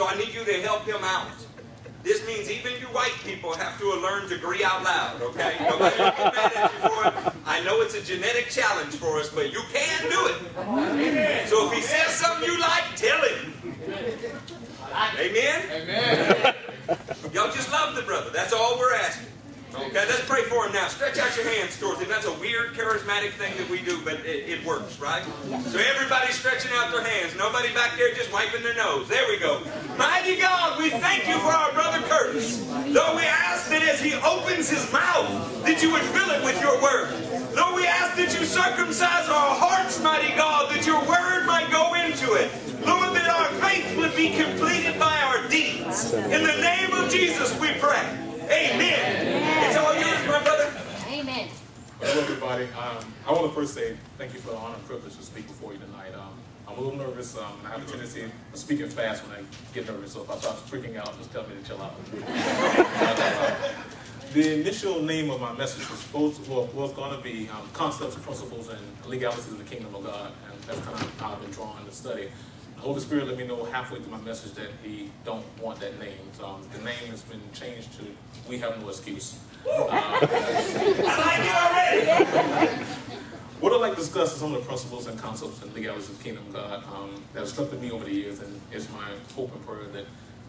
so I need you to help him out. This means even you white people have to learn to agree out loud, okay? Nobody get mad at you for it. I know it's a genetic challenge for us, but you can do it. So if he says something you like, tell him. Amen? Amen. Y'all just love the brother. That's all we're asking. Okay, let's pray for him now. Stretch out your hands towards him. That's a weird, charismatic thing that we do, but it, it works, right? So everybody's stretching out their hands. Nobody back there just wiping their nose. There we go. Mighty God, we thank you for our brother Curtis. Lord, we ask that as he opens his mouth, that you would fill it with your word. Lord, we ask that you circumcise our hearts, mighty God, that your word might go into it. Lord, that our faith would be completed by our deeds. In the name of Jesus, we pray. Amen. It's all yours, my brother. Amen. Hello, everybody. Um, I want to first say thank you for the honor and privilege to speak before you tonight. Um, I'm a little nervous. Um, I have a tendency of speaking fast when I get nervous, so if I start freaking out, just tell me to chill out. the initial name of my message was supposed to, well, was going to be um, concepts, principles, and legalities of the kingdom of God, and that's kind of how I've been drawn to study. The Holy Spirit let me know halfway through my message that He don't want that name. So, um, the name has been changed to "We Have No Excuse." Uh, I like it already. What I'd like to discuss is some of the principles and concepts and legalities of the kingdom of God um, that have struck me over the years, and it's my hope and prayer that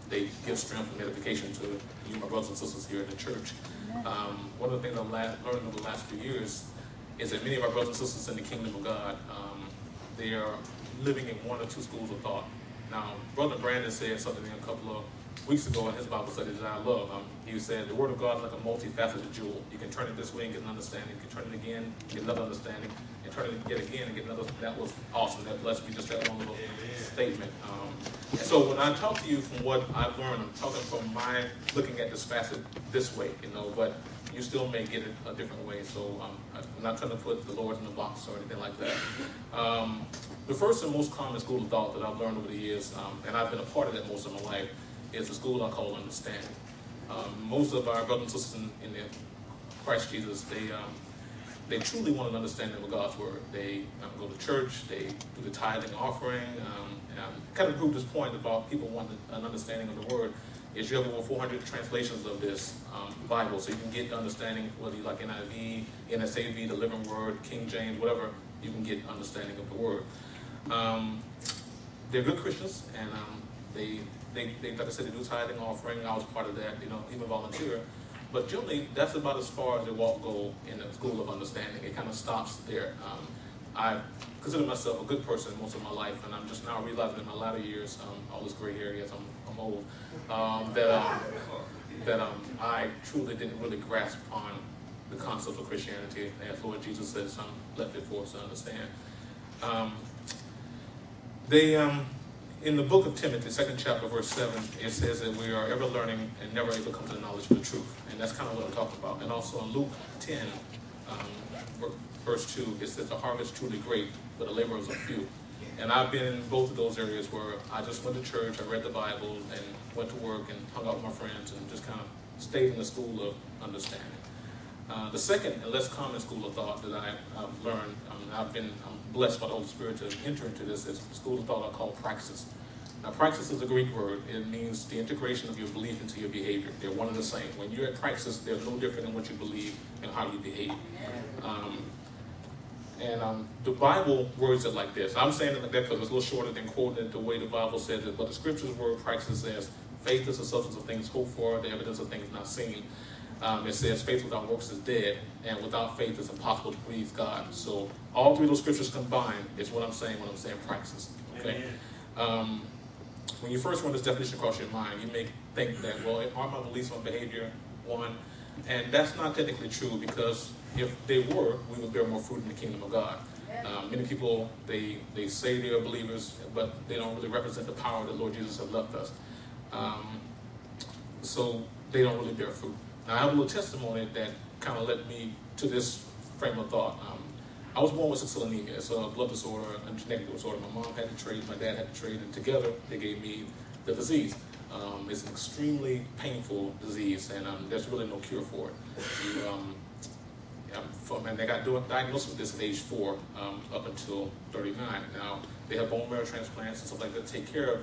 they give strength and edification to you, my brothers and sisters here in the church. Um, one of the things I've la- learned over the last few years is that many of our brothers and sisters in the kingdom of God, um, they are living in one or two schools of thought. Now, Brother Brandon said something a couple of weeks ago in his Bible study that I love. Um, he said, the Word of God is like a multifaceted jewel. You can turn it this way and get an understanding. You can turn it again, get another understanding, and turn it yet again and get another. That was awesome. That blessed me just that one little statement. Um, so when I talk to you from what I've learned, I'm talking from my looking at this facet this way, you know, but you still may get it a different way. So um, I'm not trying to put the Lord in the box or anything like that. Um, the first and most common school of thought that I've learned over the years, um, and I've been a part of that most of my life, is the school I call understanding. Um, most of our brothers and sisters in, in the Christ Jesus, they um, they truly want an understanding of God's word. They um, go to church, they do the tithing offering. Um, kind of prove this point about people wanting an understanding of the word. Is you have over 400 translations of this um, Bible, so you can get an understanding whether you like NIV, NSAV, the Living Word, King James, whatever. You can get understanding of the word. Um, they're good Christians, and um, they, they, they, like I said, they do tithing offering. I was part of that, you know, even volunteer. But generally, that's about as far as their walk go in the school of understanding. It kind of stops there. Um, I consider myself a good person most of my life, and I'm just now realizing in my latter years, um, all this gray hair, yes, I'm, I'm old, um, that, um, that um, I truly didn't really grasp on the concept of Christianity, as Lord Jesus says, I'm left it for us to understand. Um, they, um, in the book of Timothy, second chapter, verse 7, it says that we are ever learning and never able to come to the knowledge of the truth. And that's kind of what I'm talking about. And also in Luke 10, um, verse 2, it says, The harvest truly great, but the laborers are few. And I've been in both of those areas where I just went to church, I read the Bible, and went to work and hung out with my friends and just kind of stayed in the school of understanding. Uh, the second and less common school of thought that I, have learned, um, I've been I'm blessed by the Holy Spirit to enter into this, is the school of thought I call praxis. Now, praxis is a Greek word. It means the integration of your belief into your behavior. They're one and the same. When you're at praxis, they're no different than what you believe and how you behave. Um, and um, the Bible words it like this. I'm saying it like that because it's a little shorter than quoting it the way the Bible says it. But the scriptures word praxis says, faith is the substance of things hoped for, the evidence of things not seen. Um, it says faith without works is dead, and without faith it's impossible to please God. So all three of those scriptures combined is what I'm saying when I'm saying praxis. Okay. Um, when you first run this definition across your mind, you may think that well, are my beliefs on behavior one, and that's not technically true because if they were, we would bear more fruit in the kingdom of God. Um, many people they they say they are believers, but they don't really represent the power that Lord Jesus has left us. Um, so they don't really bear fruit. Now, I have a little testimony that kind of led me to this frame of thought. Um, I was born with sickle anemia. It's a blood disorder, a genetic disorder. My mom had to trade, my dad had to trade, and together they gave me the disease. Um, it's an extremely painful disease, and um, there's really no cure for it. You, um, from, and they got diagnosed with this at age four um, up until 39. Now, they have bone marrow transplants and stuff like that to take care of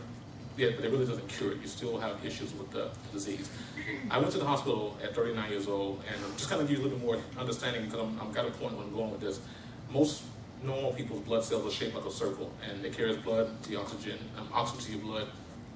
yeah, but it really doesn't cure it. You still have issues with the disease. I went to the hospital at 39 years old, and I'm just kind of give you a little bit more understanding because I'm, I'm got a point where I'm going with this. Most normal people's blood cells are shaped like a circle, and they carry blood, the oxygen, um, oxygen to your blood.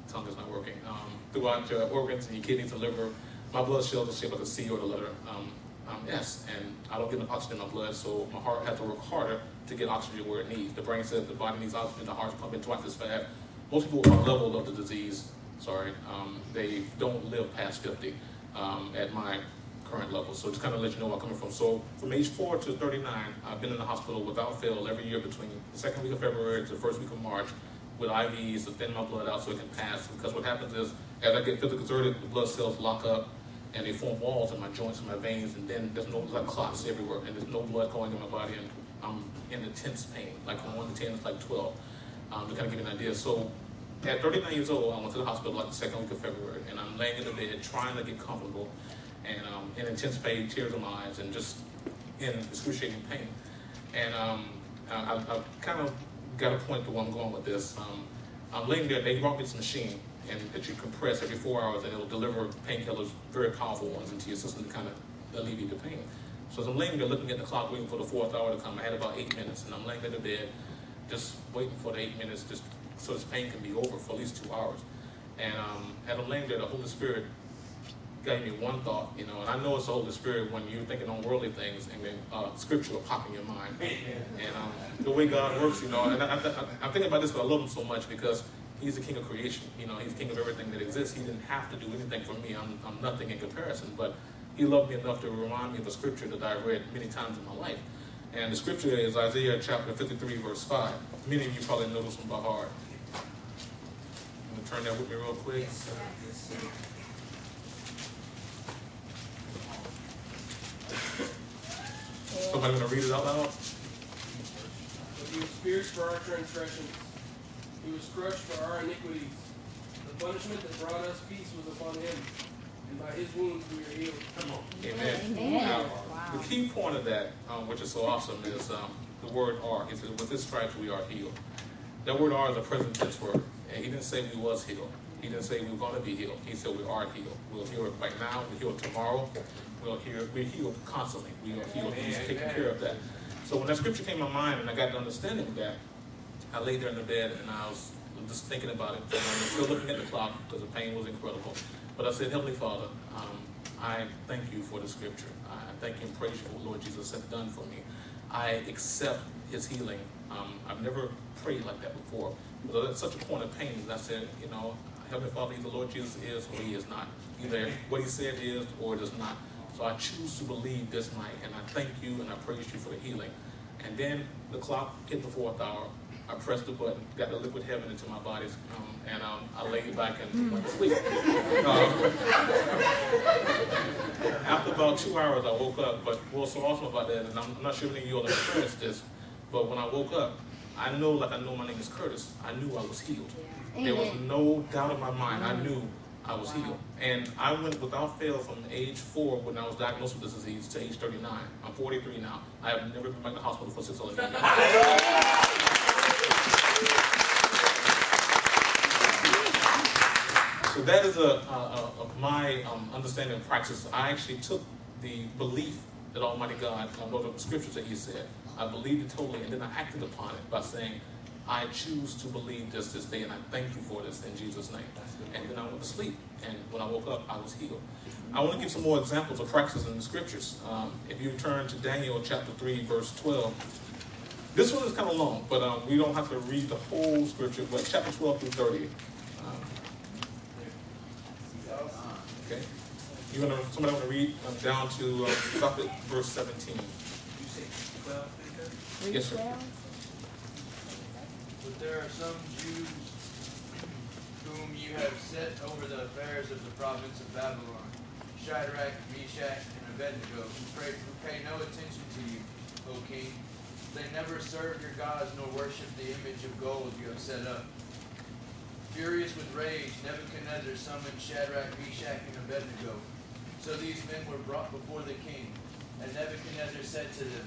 Tongue is not working. Um, throughout your organs and your kidneys and liver, my blood cells are shaped like a C or the letter um, um, S, and I don't get enough oxygen in my blood, so my heart has to work harder to get oxygen where it needs. The brain says the body needs oxygen, the heart's pumping twice as fast. Most people are level of the disease, sorry, um, they don't live past 50 um, at my current level. So just kind of let you know where I'm coming from. So from age 4 to 39, I've been in the hospital without fail every year between the second week of February to the first week of March with IVs to thin my blood out so it can pass. Because what happens is, as I get physically exerted, the blood cells lock up and they form walls in my joints and my veins, and then there's no like clots everywhere, and there's no blood going in my body, and I'm in intense pain. Like from one to ten, it's like 12. Um, to kind of give you an idea. So at 39 years old, I went to the hospital like the second week of February, and I'm laying in the bed trying to get comfortable, and um, in intense pain, tears in my eyes, and just in excruciating pain. And um, I, I, kind of got a point to where I'm going with this. Um, I'm laying there. They brought me this machine, and that you compress every four hours, and it'll deliver painkillers, very powerful ones, into your system to kind of alleviate the pain. So as I'm laying there looking at the clock, waiting for the fourth hour to come, I had about eight minutes, and I'm laying in the bed, just waiting for the eight minutes, just so his pain can be over for at least two hours. And um, I'm laying there, the Holy Spirit gave me one thought, you know, and I know it's the Holy Spirit when you're thinking on worldly things, and then uh, scripture will pop in your mind. And um, the way God works, you know, and I, am thinking about this, but I love Him so much because He's the King of creation. You know, He's King of everything that exists. He didn't have to do anything for me. I'm, I'm nothing in comparison, but He loved me enough to remind me of a scripture that I've read many times in my life. And the scripture is Isaiah chapter 53, verse 5. Many of you probably know this one by heart turn that with me real quick? Somebody want to read it out loud? But he was pierced for our transgressions. He was crushed for our iniquities. The punishment that brought us peace was upon him. And by his wounds we are healed. Come on. Amen. Amen. Now, wow. The key point of that, um, which is so awesome, is um, the word are. He says, with his stripes we are healed. That word are is a present tense word. And he didn't say we was healed. He didn't say we are going to be healed. He said we are healed. We'll heal it right now. We'll heal it tomorrow. We'll heal. We're healed constantly. We are healed. He's taking care of that. So when that scripture came to my mind and I got the understanding of that, I laid there in the bed and I was just thinking about it. And I was still looking at the clock because the pain was incredible. But I said, Heavenly Father, um, I thank you for the scripture. I thank you and praise you for what Lord Jesus has done for me. I accept his healing. Um, I've never prayed like that before. But at such a point of pain, and I said, you know, Heavenly Father, either Lord Jesus is or he is not. Either what he said is or it is not. So I choose to believe this night, and I thank you and I praise you for the healing. And then the clock hit the fourth hour. I pressed the button, got the liquid heaven into my body, um, and um, I laid back and went to sleep. Uh, after about two hours, I woke up. But what's so awesome about that, and I'm, I'm not sure if any of you all experienced this, but when I woke up, I know, like I know my name is Curtis, I knew I was healed. There was no doubt in my mind. I knew I was healed. And I went without fail from age four when I was diagnosed with this disease to age 39. I'm 43 now. I have never been back to the hospital for six or years. so that is a, a, a my um, understanding of praxis. I actually took the belief that Almighty God, um, those the scriptures that He said, I believed it totally, and then I acted upon it by saying, I choose to believe this this day, and I thank you for this in Jesus' name. And then I went to sleep, and when I woke up, I was healed. I want to give some more examples of praxis in the scriptures. Um, if you turn to Daniel chapter 3, verse 12, this one is kind of long, but um, we don't have to read the whole scripture, but chapter 12 through 30. Um, okay. You want to, somebody want to read um, down to uh, verse 17. You say 12 Yes, sir. But there are some Jews whom you have set over the affairs of the province of Babylon, Shadrach, Meshach, and Abednego, who pray, who pay no attention to you, O king. They never serve your gods nor worship the image of gold you have set up. Furious with rage, Nebuchadnezzar summoned Shadrach, Meshach, and Abednego. So these men were brought before the king. And Nebuchadnezzar said to them,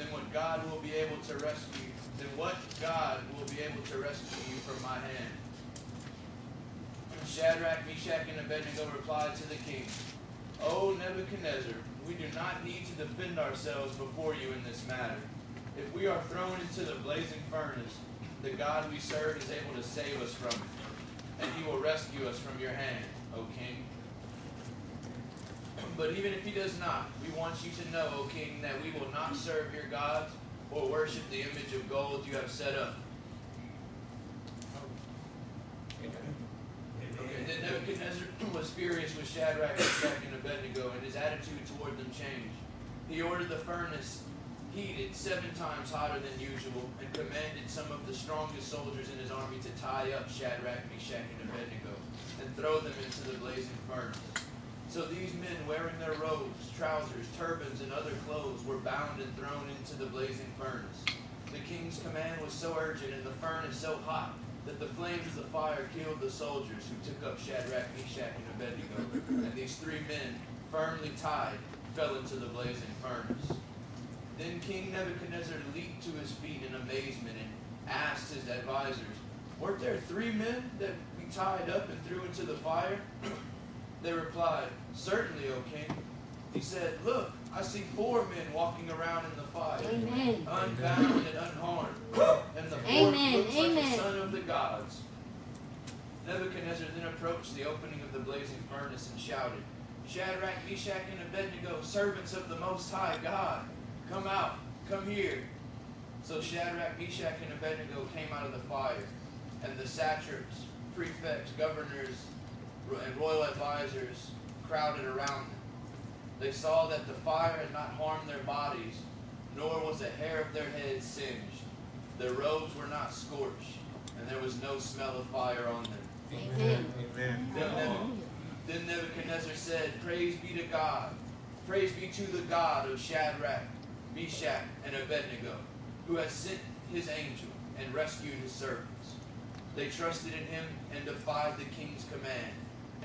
Then what God will be able to rescue, then what God will be able to rescue you from my hand? Shadrach, Meshach, and Abednego replied to the king, O Nebuchadnezzar, we do not need to defend ourselves before you in this matter. If we are thrown into the blazing furnace, the God we serve is able to save us from it, and he will rescue us from your hand, O king. But even if he does not, we want you to know, O king, that we will not serve your gods or worship the image of gold you have set up. Okay, then Nebuchadnezzar was furious with Shadrach, Meshach, and Abednego, and his attitude toward them changed. He ordered the furnace heated seven times hotter than usual, and commanded some of the strongest soldiers in his army to tie up Shadrach, Meshach, and Abednego, and throw them into the blazing furnace. So these men, wearing their robes, trousers, turbans, and other clothes, were bound and thrown into the blazing furnace. The king's command was so urgent and the furnace so hot that the flames of the fire killed the soldiers who took up Shadrach, Meshach, and Abednego. And these three men, firmly tied, fell into the blazing furnace. Then King Nebuchadnezzar leaped to his feet in amazement and asked his advisers, Weren't there three men that we tied up and threw into the fire? They replied, Certainly, O king. He said, Look, I see four men walking around in the fire, Amen. unbound and unharmed. And the fourth Amen, looks like the son of the gods. Nebuchadnezzar then approached the opening of the blazing furnace and shouted, Shadrach, Meshach, and Abednego, servants of the Most High God, come out, come here. So Shadrach, Meshach, and Abednego came out of the fire, and the satraps, prefects, governors, and royal advisors crowded around them. They saw that the fire had not harmed their bodies, nor was a hair of their heads singed. Their robes were not scorched, and there was no smell of fire on them. Amen. Amen. Then, then Nebuchadnezzar said, Praise be to God. Praise be to the God of Shadrach, Meshach, and Abednego, who has sent his angel and rescued his servants. They trusted in him and defied the king's command,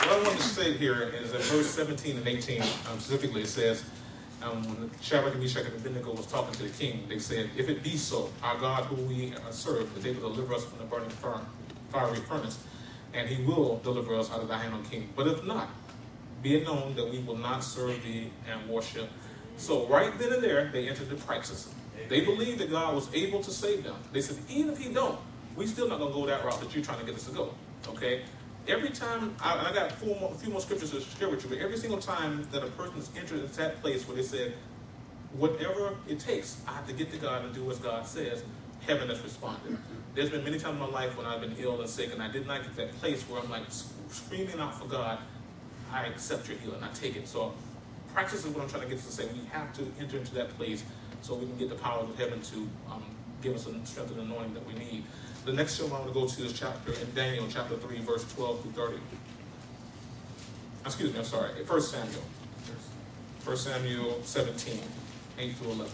What I want to say here is that verse 17 and 18, um, specifically, says, um, when Shadrach, Meshach, and Abednego was talking to the king, they said, If it be so, our God who we serve is able to deliver us from the burning fir- fiery furnace, and he will deliver us out of thy hand, O king. But if not, be it known that we will not serve thee and worship. So right then and there, they entered the praxis. They believed that God was able to save them. They said, even if he don't, we still not going to go that route that you're trying to get us to go. Okay? Every time, I, I got a few more scriptures to share with you, but every single time that a person's entered into that place where they said, whatever it takes, I have to get to God and do what God says, heaven has responded. There's been many times in my life when I've been ill and sick, and I did not get that place where I'm like screaming out for God, I accept your healing, I take it. So praxis is what I'm trying to get to say. We have to enter into that place so we can get the powers of heaven to um, give us the strength and anointing that we need. The next show I want to go to is chapter in Daniel, chapter 3, verse 12 through 30. Excuse me, I'm sorry. 1 Samuel. 1 Samuel 17, 8 through 11.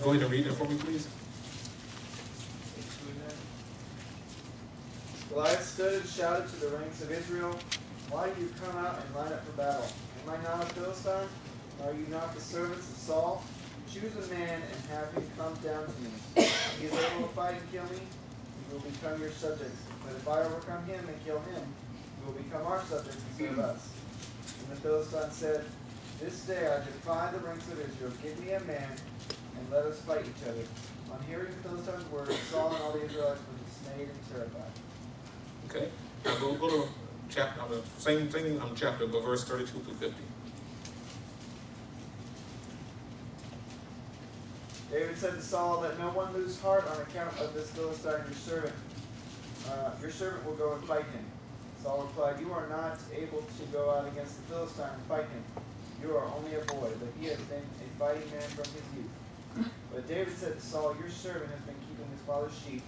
Go ahead and read it for me, please. Goliath stood and shouted to the ranks of Israel, Why do you come out and line up for battle? Am I not a Philistine? Are you not the servants of Saul? Choose a man and have him come down to me. If he is able to fight and kill me, he will become your subjects. But if I overcome him and kill him, he will become our subjects and serve us. And the Philistine said, This day I defy the ranks of Israel. Give me a man, and let us fight each other. On hearing the Philistines' words, Saul and all the Israelites were dismayed and terrified. Okay. Now go, go to chapter, uh, same thing on chapter, but verse 32 through 50. David said to Saul, Let no one lose heart on account of this Philistine, your servant. Uh, your servant will go and fight him. Saul replied, You are not able to go out against the Philistine and fight him. You are only a boy, but he has been a fighting man from his youth. But David said to Saul, Your servant has been keeping his father's sheep.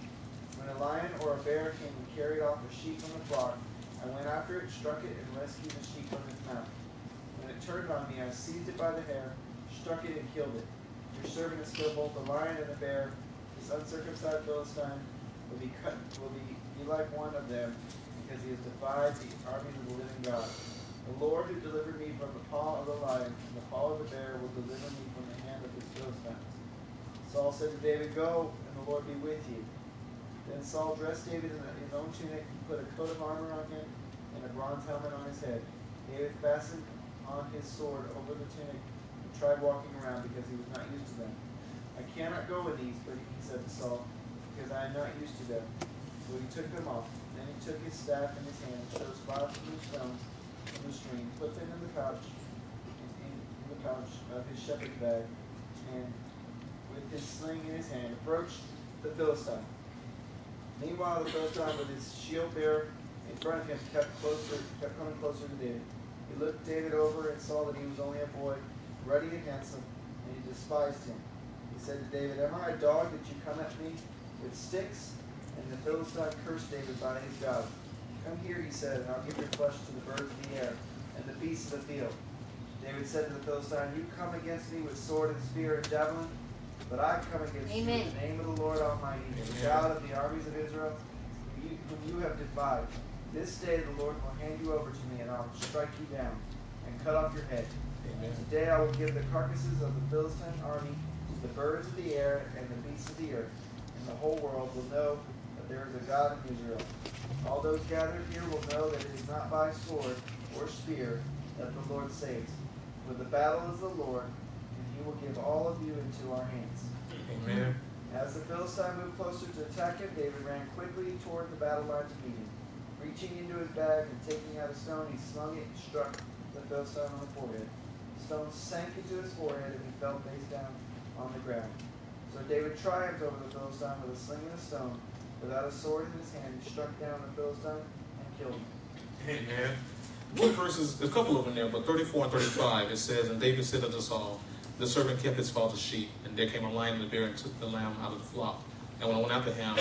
When a lion or a bear came and carried off a sheep from the flock, I went after it, struck it, and rescued the sheep from its mouth. When it turned on me, I seized it by the hair, struck it, and killed it. Your servant is still both the lion and the bear. This uncircumcised Philistine will be cut, will be, be like one of them, because he has defied the armies of the living God. The Lord who delivered me from the paw of the lion and the paw of the bear will deliver me from the hand of this Philistine. Saul said to David, Go, and the Lord be with you. Then Saul dressed David in his own tunic, put a coat of armor on him, and a bronze helmet on his head. David fastened on his sword over the tunic tried walking around because he was not used to them. I cannot go with these, but he said to Saul, because I am not used to them. So he took them off. Then he took his staff in his hand and chose five smooth stones from the stream, put them in the pouch, in the pouch of his shepherd's bag, and with his sling in his hand, approached the Philistine. Meanwhile, the Philistine with his shield bearer in front of him kept closer, kept coming closer to David. He looked David over and saw that he was only a boy, ruddy and handsome, and he despised him. He said to David, Am I a dog that you come at me with sticks? And the Philistine cursed David by his God. Come here, he said, and I'll give your flesh to the birds of the air and the beasts of the field. David said to the Philistine, You come against me with sword and spear and javelin, but I come against you in the name of the Lord Almighty, the God of the armies of Israel, whom you, whom you have defied. This day the Lord will hand you over to me, and I'll strike you down and cut off your head. Amen. Today I will give the carcasses of the Philistine army to the birds of the air and the beasts of the earth, and the whole world will know that there is a God in Israel. All those gathered here will know that it is not by sword or spear that the Lord saves. For the battle is the Lord, and he will give all of you into our hands. Amen. As the Philistine moved closer to attack him, David ran quickly toward the battle line to meet him. Reaching into his bag and taking out a stone, he slung it and struck the Philistine on the forehead. The stone sank into his forehead, and he fell face down on the ground. So David triumphed over the Philistine with a sling and a stone. Without a sword in his hand, he struck down the Philistine and killed him. Amen. One verses, there's a couple of them there, but 34 and 35, it says, And David said unto Saul, The servant kept his father's sheep, and there came a lion and a bear and took the lamb out of the flock. And when I went after him,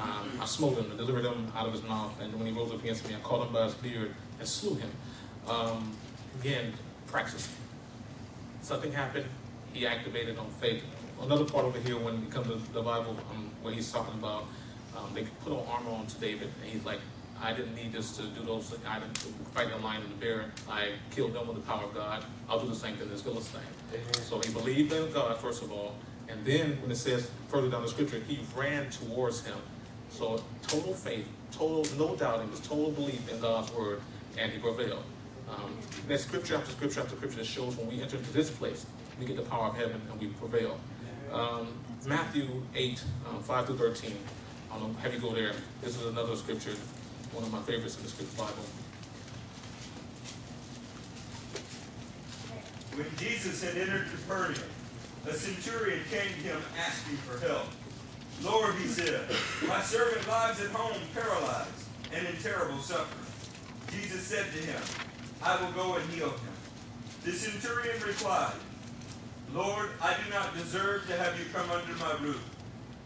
um, I smote him and delivered him out of his mouth. And when he rose up against me, I caught him by his beard and slew him. Um, again, praxis. Something happened, he activated on faith. Another part over here, when it comes to the Bible, um, where he's talking about um, they put on armor on to David, and he's like, I didn't need this to do those things. I didn't fight the lion and the bear. I killed them with the power of God. I'll do the same thing this Philistine. So he believed in God, first of all. And then when it says further down the scripture, he ran towards him. So total faith, total, no doubting, was total belief in God's word, and he prevailed. Um, there's scripture after scripture after scripture that shows when we enter into this place, we get the power of heaven and we prevail. Um, Matthew 8, um, 5 through 13. I don't know, have you go there. This is another scripture, one of my favorites in the scripture Bible. When Jesus had entered Capernaum, a centurion came to him asking for help. Lord, he said, my servant lies at home paralyzed and in terrible suffering. Jesus said to him, I will go and heal him. The centurion replied, Lord, I do not deserve to have you come under my roof,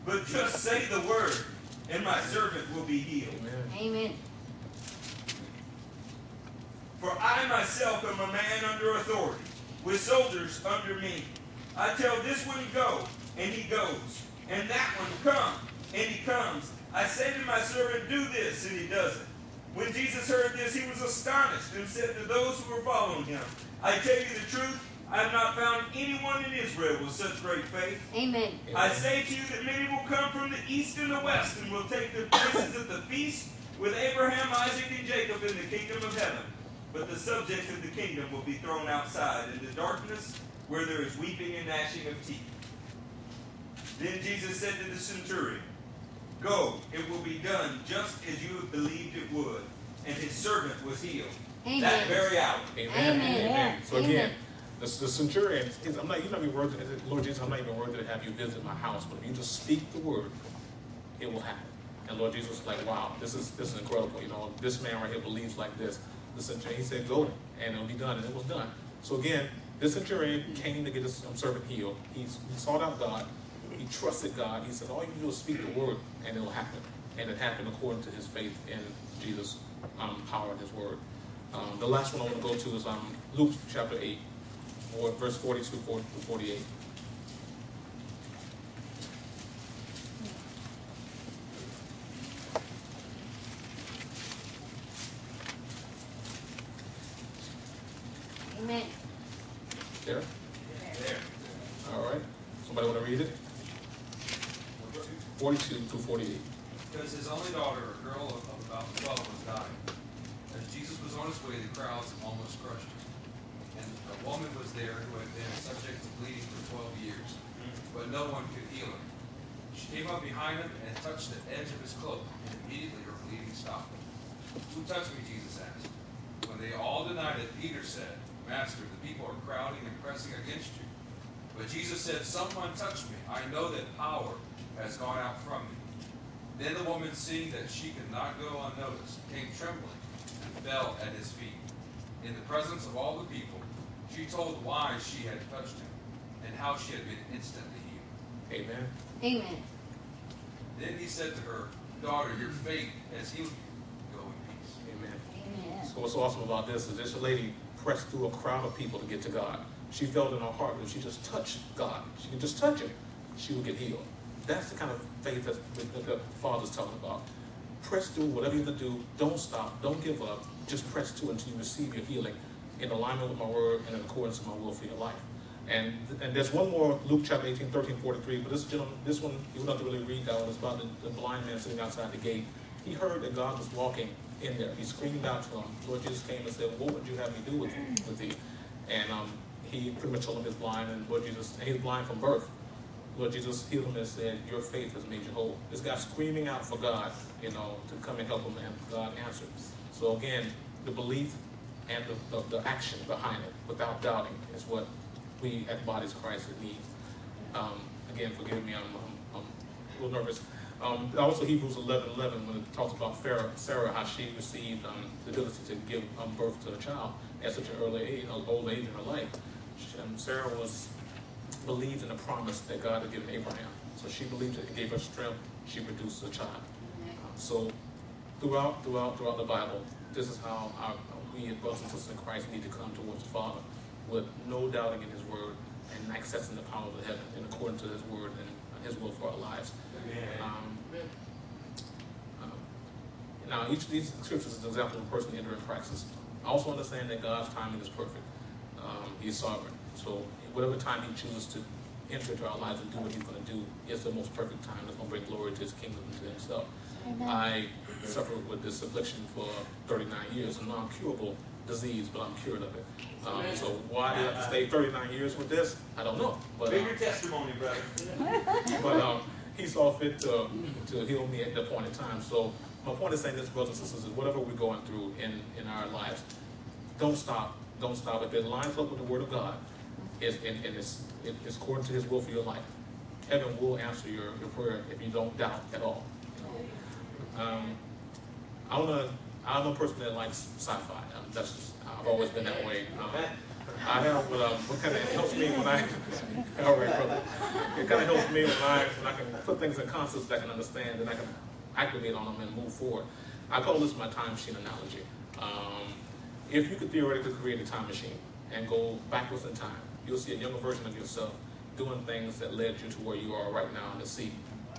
but just say the word, and my servant will be healed. Amen. For I myself am a man under authority, with soldiers under me. I tell this one, to go, and he goes. And that one, come, and he comes. I say to my servant, do this, and he does it. When Jesus heard this, he was astonished and said to those who were following him, I tell you the truth, I have not found anyone in Israel with such great faith. Amen. I say to you that many will come from the east and the west and will take their places at the feast with Abraham, Isaac, and Jacob in the kingdom of heaven. But the subjects of the kingdom will be thrown outside into darkness where there is weeping and gnashing of teeth. Then Jesus said to the centurion, Go, it will be done just as you have believed it would. And his servant was healed. Amen. That very hour. Amen. Amen. Amen. So again, the, the centurion, is- I'm not, you're not even worthy, Lord Jesus, I'm not even worthy to have you visit my house, but if you just speak the word, it will happen. And Lord Jesus was like, wow, this is this is incredible. You know, this man right here believes like this. The centurion, he said, go, and it'll be done, and it was done. So again, this centurion came to get his um, servant healed. He, he sought out God. He trusted God. He said, all you do is speak the word, and it'll happen. And it happened according to his faith in Jesus' um, power and his word. Um, the last one I want to go to is um, Luke chapter 8, or verse 42 to 48. Amen. There? There. All right. Somebody want to read it? 42 to 48. Because his only daughter, a girl of, about twelve, was dying. As Jesus was on his way, the crowds almost crushed him. And a woman was there who had been subject to bleeding for twelve years, but no one could heal her. She came up behind him and touched the edge of his cloak, and immediately her bleeding stopped. Who touched me? Jesus asked. When they all denied it, Peter said, Master, the people are crowding and pressing against you. But Jesus said, Someone touched me. I know that power has gone out from me. Then the woman, seeing that she could not go unnoticed, came trembling and fell at his feet. In the presence of all the people, she told why she had touched him and how she had been instantly healed. Amen. Amen. Then he said to her, Daughter, your faith has healed you. Go in peace. Amen. Amen. So what's awesome about this is this lady pressed through a crowd of people to get to God. She felt in her heart that if she just touched God, she could just touch him, she would get healed. That's the kind of faith that, the Father's talking about. Press through whatever you have to do. Don't stop. Don't give up. Just press through until you receive your healing in alignment with my word and in accordance with my will for your life. And and there's one more, Luke chapter 18, 13, 43, but this gentleman, this one, you don't have to really read that one. It's about the, the blind man sitting outside the gate. He heard that God was walking in there. He screamed out to him. Lord Jesus came and said, what would you have me do with, with thee? And um, he pretty much told him he's blind, and Lord Jesus, he's blind from birth. Lord Jesus healed him and said, Your faith has made you whole. This guy screaming out for God, you know, to come and help him, and God answered. So again, the belief and the, the, the action behind it, without doubting, is what we at Bodies of Christ need. Um, again, forgive me, I'm, I'm, I'm a little nervous. Um, also, Hebrews 11 11, when it talks about Sarah, Sarah how she received um, the ability to give um, birth to a child at such an early age, old age in her life. She, um, Sarah was believed in the promise that God had given Abraham. So she believed it, it gave her strength. She produced a child. So throughout, throughout, throughout the Bible, this is how our, we as brothers and sisters in Christ need to come towards the Father with no doubting in His Word and accessing the power of the heaven in according to His Word and His will for our lives. Um, um, now, each of these scriptures is an example of a person entering praxis. I also understand that God's timing is perfect. Um, he's sovereign. So whatever time he chooses to enter into our lives and do what he's going to do is the most perfect time that's going to bring glory to his kingdom and to himself. Amen. I suffered with this affliction for 39 years, a non-curable disease, but I'm cured of it. Um, so why did I have to stay 39 years with this? I don't know. But, um, Bigger testimony, brother. but um, he saw fit to, to heal me at that point in time. So my point is saying this, brothers and sisters, is whatever we're going through in, in our lives, don't stop. Don't stop. If it lines up with the Word of God, it's, and, it's according to His will for your life, heaven will answer your, your prayer if you don't doubt at all. Um, I'm a, I'm a person that likes sci-fi. Um, that's just, I've always been that way. Um, I have, but um, what kind of helps me when I, all right, brother. It kind of helps me when I, when I can put things in concepts that I can understand and I can activate on them and move forward. I call this my time machine analogy. Um, if you could theoretically create a time machine and go backwards in time, you'll see a younger version of yourself doing things that led you to where you are right now in the seat.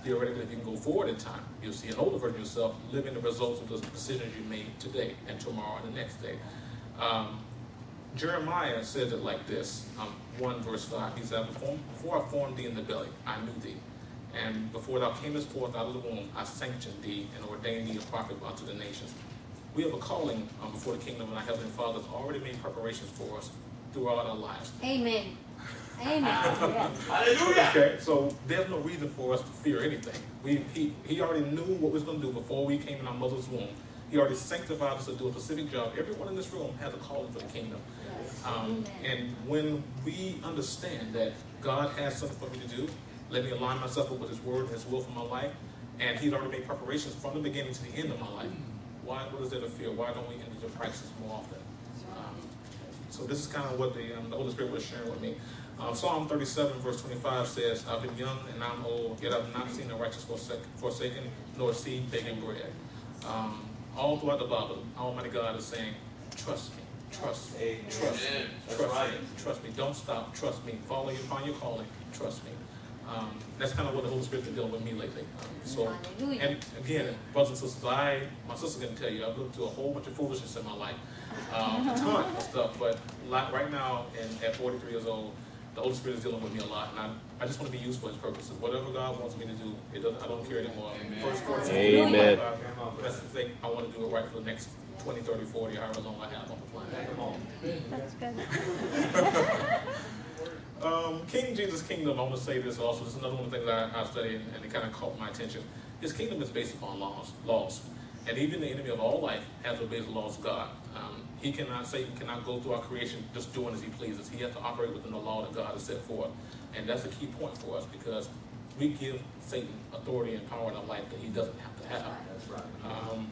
Theoretically, if you can go forward in time, you'll see an older version of yourself living the results of those decisions you made today and tomorrow and the next day. Um, Jeremiah says it like this, um, 1 verse 5. He said, before, before I formed thee in the belly, I knew thee. And before thou camest forth out of the womb, I sanctioned thee and ordained thee a prophet unto the nations. We have a calling um, before the kingdom, and our Heavenly Father has already made preparations for us throughout our lives. Amen. Amen. Hallelujah. Okay, so there's no reason for us to fear anything. We, he, he already knew what we was going to do before we came in our mother's womb. He already sanctified us to do a specific job. Everyone in this room has a calling for the kingdom. Um, and when we understand that God has something for me to do, let me align myself with His word and His will for my life, and He's already made preparations from the beginning to the end of my life. Why? What is there to fear? Why don't we enter into praxis more often? So this is kind of what the, um, the Holy Spirit was sharing with me. Um, Psalm 37, verse 25 says, I've been young and I'm old, yet I've not seen the righteous forsaken, forsaken nor seed begging bread. Um, all throughout the Bible, Almighty God is saying, trust me, trust me, trust me, That's trust right. me, trust me. Don't stop, trust me. Follow your, find your calling, trust me. Um, that's kind of what the Holy Spirit's been dealing with me lately. Um, so, Hallelujah. and again, brothers and sisters, I, my sister can tell you, I've looked through a whole bunch of foolishness in my life, um, a ton of stuff. But like right now, and at 43 years old, the Holy Spirit is dealing with me a lot, and I, I just want to be used for His purposes. Whatever God wants me to do, it doesn't, I don't care anymore. Amen. First 14, Amen. That's the thing. I want to do it right for the next 20, 30, 40, however long I have on the planet. Come on. That's good. Um, King Jesus' kingdom, I want to say this also. This is another one of the things I, I studied and, and it kind of caught my attention. His kingdom is based upon laws. laws. And even the enemy of all life has obeyed the laws of God. Um, he cannot, Satan cannot go through our creation just doing as he pleases. He has to operate within the law that God has set forth. And that's a key point for us because we give Satan authority and power in our life that he doesn't have to have. That's right. Um,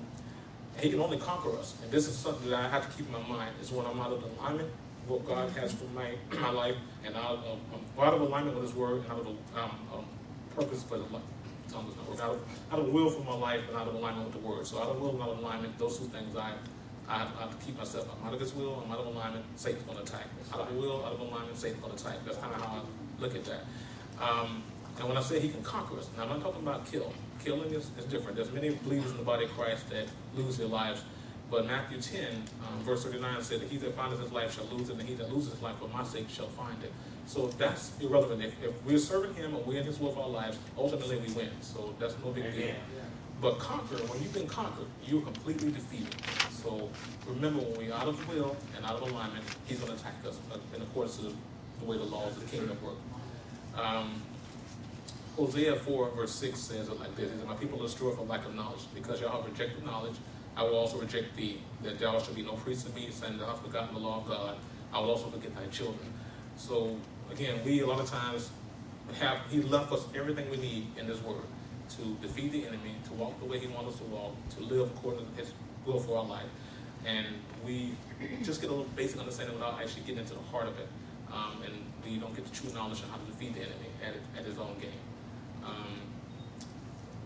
he can only conquer us. And this is something that I have to keep in my mind. Is when I'm out of alignment, what God has for my my life, and out of, um, out of alignment with His Word, and out of um, um, purpose for the life. Tongue does not work. Out of, out of will for my life, and out of alignment with the Word. So out of will and out of alignment, those two things I I have, I have to keep myself. I'm out of this will. I'm out of alignment. Satan's going to attack. Out of the will, out of alignment, Satan's going to attack. That's kind of how I look at that. Um, and when I say He can conquer us, now I'm not talking about kill. Killing is, is different. There's many believers in the body of Christ that lose their lives. But Matthew 10, um, verse 39 said that he that findeth his life shall lose it, and he that loses his life for my sake shall find it. So that's irrelevant. If, if we're serving him and we're in his will for our lives, ultimately we win. So that's no big deal. But conquer, when you've been conquered, you're completely defeated. So remember, when we're out of will and out of alignment, he's going to attack us in accordance to the, way the laws of the kingdom work. Um, Hosea 4, verse 6 says it like this. Said, My people are destroyed for lack of knowledge. Because y'all have rejected knowledge, I will also reject thee, that thou shalt be no priest to me, saying thou hast forgotten the law of God. I will also forget thy children. So, again, we a lot of times have, he left us everything we need in this word to defeat the enemy, to walk the way he wants us to walk, to live according to his will for our life. And we just get a little basic understanding without actually getting into the heart of it. Um, and we don't get the true knowledge of how to defeat the enemy at, at his own game. Um,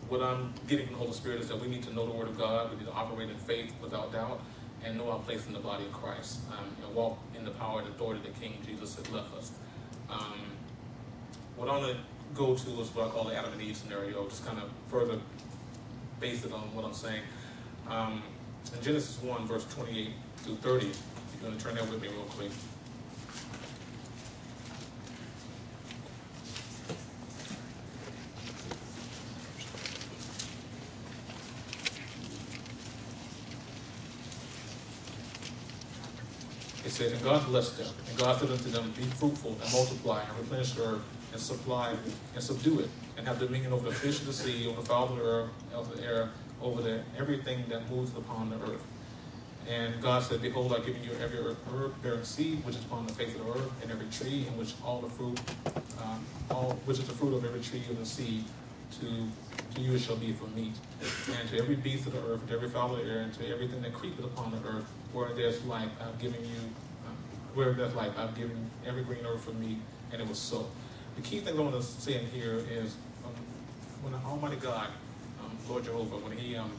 what I'm getting from the Holy Spirit is that we need to know the Word of God. We need to operate in faith without doubt and know our place in the body of Christ um, and walk in the power and authority that King Jesus has left us. Um, what I'm going to go to is what I call the Adam and Eve scenario, just kind of further base it on what I'm saying. In Genesis 1, verse 28 through 30, if you're going to turn that with me real quick. It said, And God blessed them. And God said unto them, Be fruitful and multiply and replenish the earth and supply and subdue it and have dominion over the fish of the sea, over the fowl of the earth, of the air, over the everything that moves upon the earth. And God said, Behold, I've given you every herb bearing seed which is upon the face of the earth, and every tree in which all the fruit, um, all which is the fruit of every tree of the seed, to to you it shall be for meat. And to every beast of the earth, and to every fowl of the air, and to everything that creepeth upon the earth, where there's life, I've given you, um, where there's life, I've given every green herb for meat, and it was so. The key thing I want to say in here is um, when Almighty God, Lord Jehovah, when He um,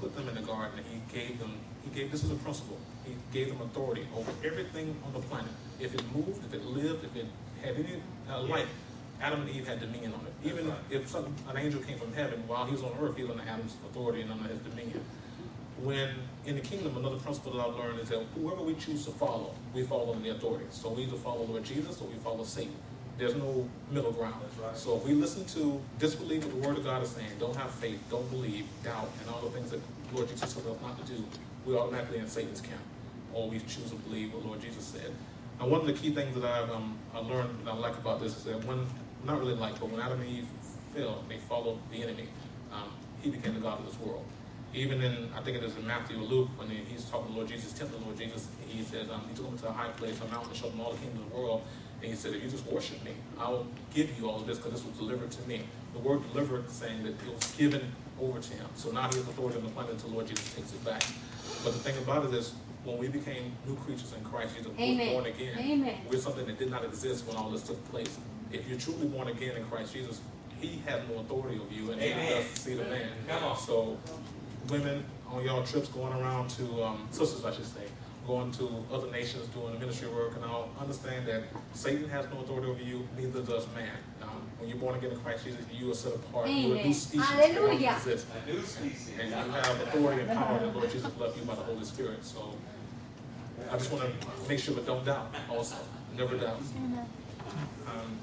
put them in the garden, He gave them, He gave, this is a principle, He gave them authority over everything on the planet. If it moved, if it lived, if it had any uh, life, Adam and Eve had dominion on it. Even if some, an angel came from heaven while he was on earth, he was under Adam's authority and under his dominion. When in the kingdom, another principle that I've learned is that whoever we choose to follow, we follow in the authority. So we either follow Lord Jesus or we follow Satan. There's no middle ground. Right. So if we listen to, disbelieve what the Word of God is saying, don't have faith, don't believe, doubt, and all the things that Lord Jesus told us not to do, we're automatically in Satan's camp. Or we choose to believe what Lord Jesus said. and one of the key things that I've um, I learned and I like about this is that when, not really like, but when Adam and Eve fell, they followed the enemy. Um, he became the God of this world. Even in, I think it is in Matthew or Luke, when he's talking to Lord Jesus, tempting Lord Jesus, he says, um, he took him to a high place, a mountain, showed him all the kingdoms of the world, and he said, if you just worship me, I will give you all of this because this was delivered to me. The word delivered saying that it was given over to him. So now he has authority on the planet until Lord Jesus takes it back. But the thing about it is, when we became new creatures in Christ Jesus, we're born again. Amen. We're something that did not exist when all this took place. If you're truly born again in Christ Jesus, He has no authority over you, and He Amen. does see the man. Come on. So, women on y'all trips going around to um, sisters, I should say, going to other nations doing ministry work, and I'll understand that Satan has no authority over you, neither does man. Um, when you're born again in Christ Jesus, you are set apart. You're a new species. that don't Hallelujah. A new species. And you have authority and power that Lord Jesus left you by the Holy Spirit. So I just want to make sure, but don't doubt also. Never doubt. Um,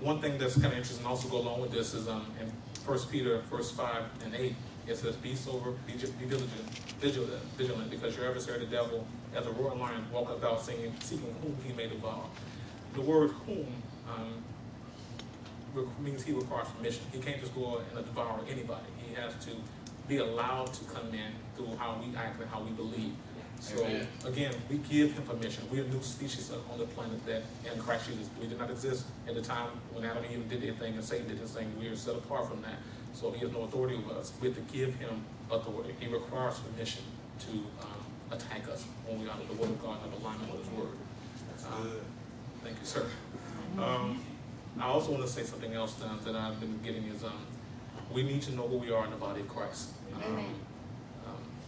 one thing that's kind of interesting also go along with this is um, in First Peter, verse 5 and 8, it says, Be sober, be, be diligent, vigilant, vigilant, because your adversary, the devil, as a roaring lion, walketh about seeking, seeking whom he may devour. The word whom um, means he requires permission. He can't just go and devour anybody. He has to be allowed to come in through how we act and how we believe. So Amen. again, we give him permission. We're a new species on the planet that in Christ Jesus. We did not exist at the time when Adam and Eve did their thing and Satan did his thing. We are set apart from that. So he has no authority over us. We have to give him authority. He requires permission to um, attack us when we are out of the word of God and of alignment with his word. Um, Thank you, sir. Um, I also want to say something else that I've been getting is um, we need to know who we are in the body of Christ. Um, um,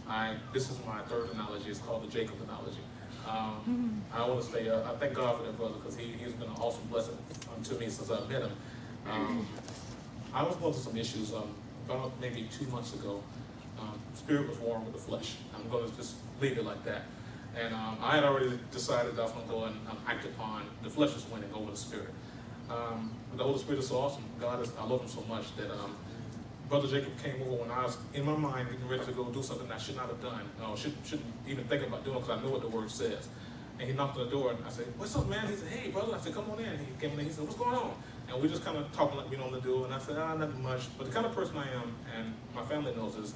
I this is my third analogy. It's called the Jacob analogy. Um, I want to say uh, I thank God for that brother because he, he's been an awesome blessing um, to me since I've met him. Um, I was going through some issues um, about maybe two months ago. Um, spirit was warring with the flesh. I'm going to just leave it like that. And um, I had already decided I was going to go and um, act upon the flesh is winning over the spirit. Um, the Holy Spirit is so awesome. God is, I love him so much that um, Brother Jacob came over when I was in my mind getting ready to go do something I should not have done, or should, shouldn't even think about doing because I know what the word says. And he knocked on the door and I said, What's up, man? He said, Hey, brother. I said, Come on in. He came in and he said, What's going on? And we just kind of talking like we normally do. And I said, Ah, nothing much. But the kind of person I am, and my family knows this,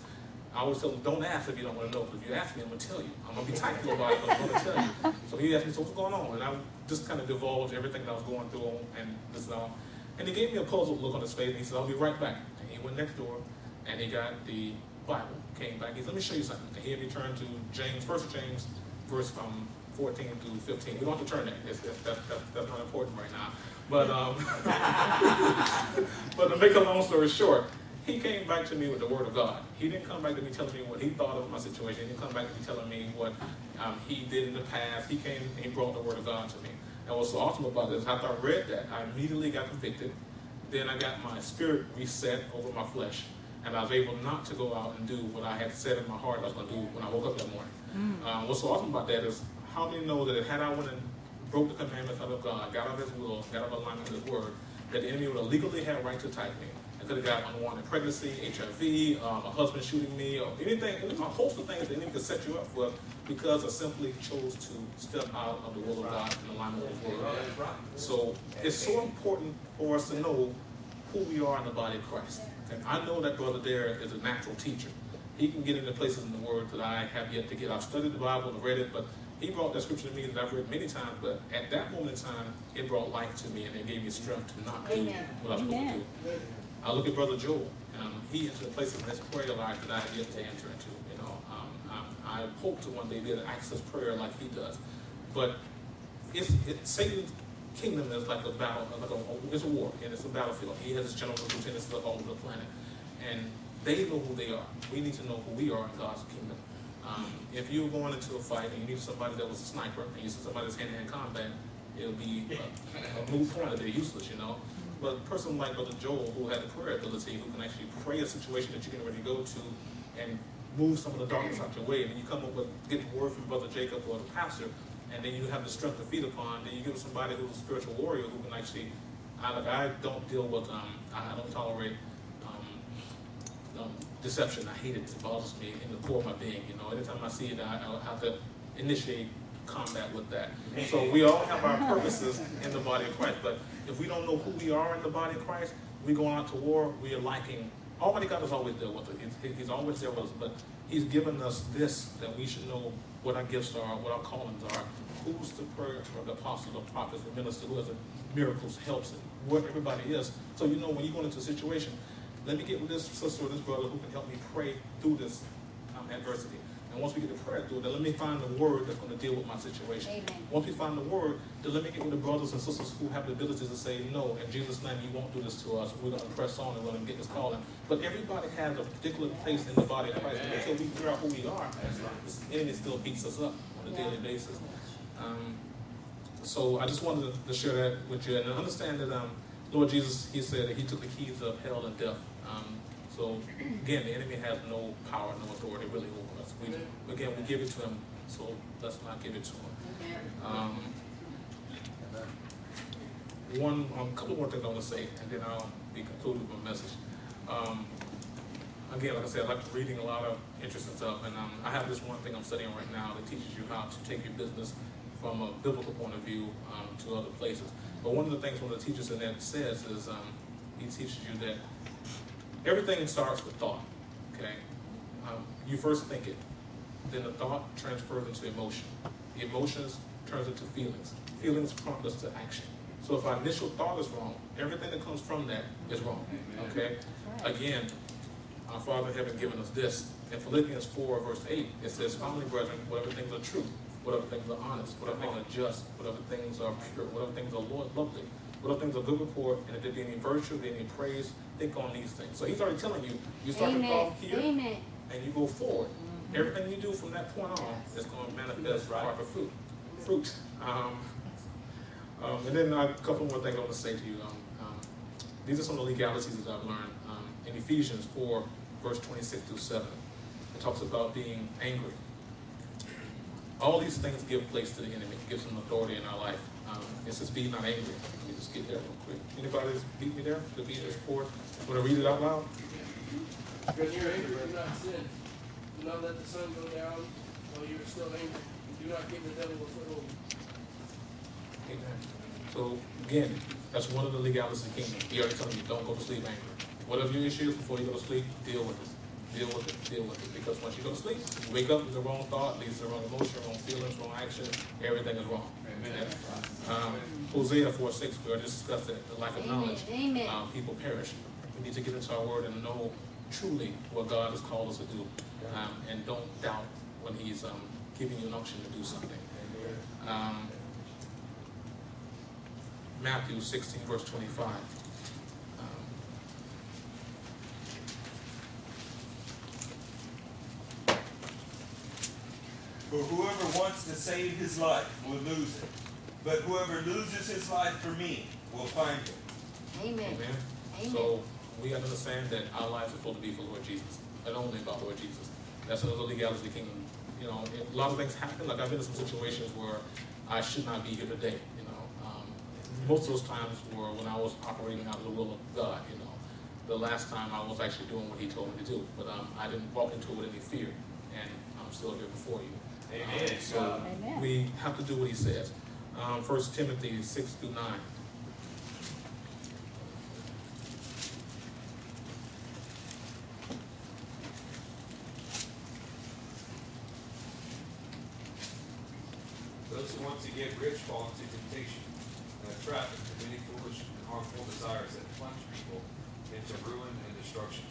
I always tell them, Don't ask if you don't want to know. Because if you ask me, I'm going to tell you. I'm going to be tactful about it, I'm going to tell you. So he asked me, So what's going on? And I just kind of divulged everything that I was going through and this and all. And he gave me a puzzled look on his face and he said, I'll be right back. And he went next door and he got the Bible, came back. He said, Let me show you something. And he had me turn to James, first James, verse um, 14 through 15. We don't have to turn that. It's, it's, that, that, that's not important right now. But, um, but to make a long story short, he came back to me with the word of God. He didn't come back to me telling me what he thought of my situation. He didn't come back to me telling me what um, he did in the past. He came and he brought the word of God to me. And what's so awesome about this, after I read that, I immediately got convicted. Then I got my spirit reset over my flesh. And I was able not to go out and do what I had said in my heart I was going to do when I woke up that morning. Um, what's so awesome about that is how many know that had I went and broke the commandments of God, got out of his will, got out of alignment with his word, that the enemy would have legally had right to attack me. I could have got unwanted pregnancy, HIV, um, a husband shooting me, or anything, a host of things the enemy could set you up for because I simply chose to step out of the will of God and alignment with his word. So it's so important for us to know who we are in the body of Christ. And I know that brother there is a natural teacher. He can get into places in the Word that I have yet to get. I've studied the Bible and read it, but he brought that scripture to me that I've read many times. But at that moment in time, it brought life to me and it gave me strength to not do Amen. what I was supposed to do. I look at Brother Joel. Um, he entered places in his prayer life that I have yet to enter into. You know, um, um, I hope to one day be able to access prayer like he does. But it's, it, Satan's kingdom is like a battle, like a, it's a war, and it's a battlefield. He has his generals and lieutenants all over the planet, and they know who they are. We need to know who we are in God's kingdom. Um, if you're going into a fight and you need somebody that was a sniper, and you see somebody that's hand-to-hand combat, it'll be a, a moot point. They're useless, you know. But a person like Brother Joel, who had the prayer ability, who can actually pray a situation that you can already go to, and move some of the darkness out your way, and then you come up with get the word from Brother Jacob or the pastor, and then you have the strength to feed upon. Then you give somebody who's a spiritual warrior who can actually. I, like, I don't deal with. Um, I, I don't tolerate um, um, deception. I hate it. It bothers me in the core of my being. You know, anytime I see it, I, I have to initiate combat with that. So we all have our purposes in the body of Christ, but if we don't know who we are in the body of Christ, we go out to war, we are lacking. Almighty God is always there with us. He's, he's always there with us, but He's given us this that we should know what our gifts are, what our callings are, who's the prayer or the apostle, the prophet, the minister, who has the miracles, helps, and what everybody is. So you know when you go into a situation, let me get with this sister or this brother who can help me pray through this um, adversity. And once we get the prayer through, then let me find the word that's going to deal with my situation. Amen. Once we find the word, then let me get with the brothers and sisters who have the ability to say, no, in Jesus' name, you won't do this to us. We're going to press on and we're going to get this calling. But everybody has a particular place in the body of Christ. And until we figure out who we are, this enemy still beats us up on a daily basis. Um, so I just wanted to, to share that with you and understand that um, Lord Jesus, He said that He took the keys of hell and death. Um, so again, the enemy has no power, no authority really over us. We, again, we give it to Him, so let's not give it to Him. Um, one, um, couple more things I want to say, and then I'll be concluded with my message. Um, again, like I said, I like reading a lot of interesting stuff, and um, I have this one thing I'm studying right now that teaches you how to take your business from a biblical point of view um, to other places. But one of the things one of the teachers in that says is um, he teaches you that everything starts with thought. Okay, um, you first think it, then the thought transfers into emotion. The emotions turns into feelings. Feelings prompt us to action. So if our initial thought is wrong, everything that comes from that is wrong. Okay? Again, our Father in heaven given us this. In Philippians 4, verse 8, it says, Finally, brethren, whatever things are true, whatever things are honest, whatever things are just, whatever things are pure, whatever things are lo- lovely, whatever things are good report, and if there be any virtue, be any praise, think on these things. So he's already telling you, you start to Amen. thought here, Amen. and you go forward. Everything you do from that point on is going to manifest proper fruit. Fruit. Um, um, and then a couple more things I want to say to you. Um, um, these are some of the legalities that I've learned. Um, in Ephesians 4, verse 26 through 7, it talks about being angry. All these things give place to the enemy, it gives him authority in our life. Um, it says, be not angry. Let me just get there real quick. Anybody beat me there? Ephesians 4. Want to read it out loud? When you're angry, do not sin. Do not let the sun go down while you are still angry. Do not give the devil a foothold. Amen. So again, that's one of the legalities of the kingdom. He already telling you, don't go to sleep angry. Whatever your issue is before you go to sleep, deal with it. Deal with it. Deal with it. Because once you go to sleep, you wake up with the wrong thought, leads to the wrong emotion, wrong feelings, wrong action. Everything is wrong. Amen. Um, Hosea 4 6, we already discussed that. The lack of Amen. knowledge. Amen. Um, people perish. We need to get into our word and know truly what God has called us to do. Um, and don't doubt when He's um, giving you an option to do something. Um, Matthew 16, verse 25. For whoever wants to save his life will lose it. But whoever loses his life for me will find it. Amen. Amen. Amen. So we have to understand that our lives are supposed to be for Lord Jesus, and only about Lord Jesus. That's another legality of the kingdom. You know, a lot of things happen. Like I've been in some situations where I should not be here today. You know, um, most of those times were when I was operating out of the will of God. You know, the last time I was actually doing what He told me to do, but um, I didn't walk into it with any fear, and I'm still here before you. Amen. So Amen. we have to do what He says. Um, First Timothy six through nine. Those who want to get rich fall into temptation and a trap into many foolish and harmful desires that plunge people into ruin and destruction.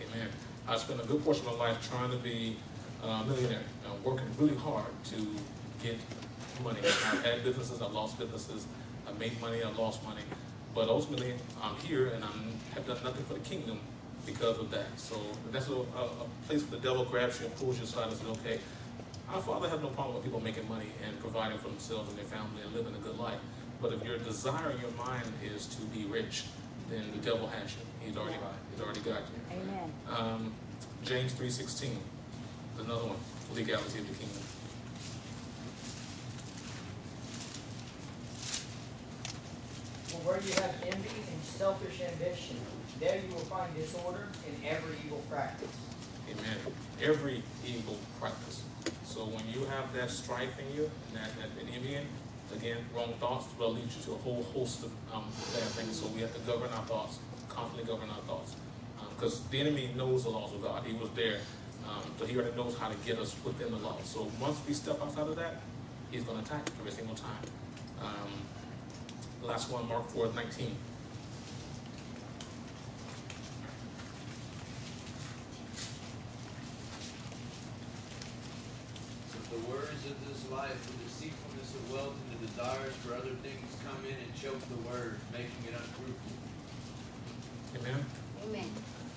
Amen. I spent a good portion of my life trying to be millionaire, uh, working really hard to get money. I've had businesses, I've lost businesses, I've made money, I've lost money. But ultimately, I'm here and I have done nothing for the kingdom because of that. So that's a, a, place where the devil grabs you and pulls you aside and says, okay, our Father has no problem with people making money and providing for themselves and their family and living a good life. But if your desire in your mind is to be rich, then the devil has you. He's already, he's already got you. Amen. Um, James three sixteen, another one, legality of the kingdom. For where you have envy and selfish ambition, there you will find disorder and every evil practice. Amen. Every evil practice. So when you have that strife in you, and that, that envying, again, wrong thoughts will lead you to a whole host of um, bad things. So we have to govern our thoughts, constantly govern our thoughts. Because the enemy knows the laws of God. He was there. Um, so he already knows how to get us within the law. So once we step outside of that, he's going to attack every single time. Um, last one, Mark 4, 19. The words of this life, the deceitfulness of wealth, and the desires for other things come in and choke the word, making it unfruitful. Amen? Amen.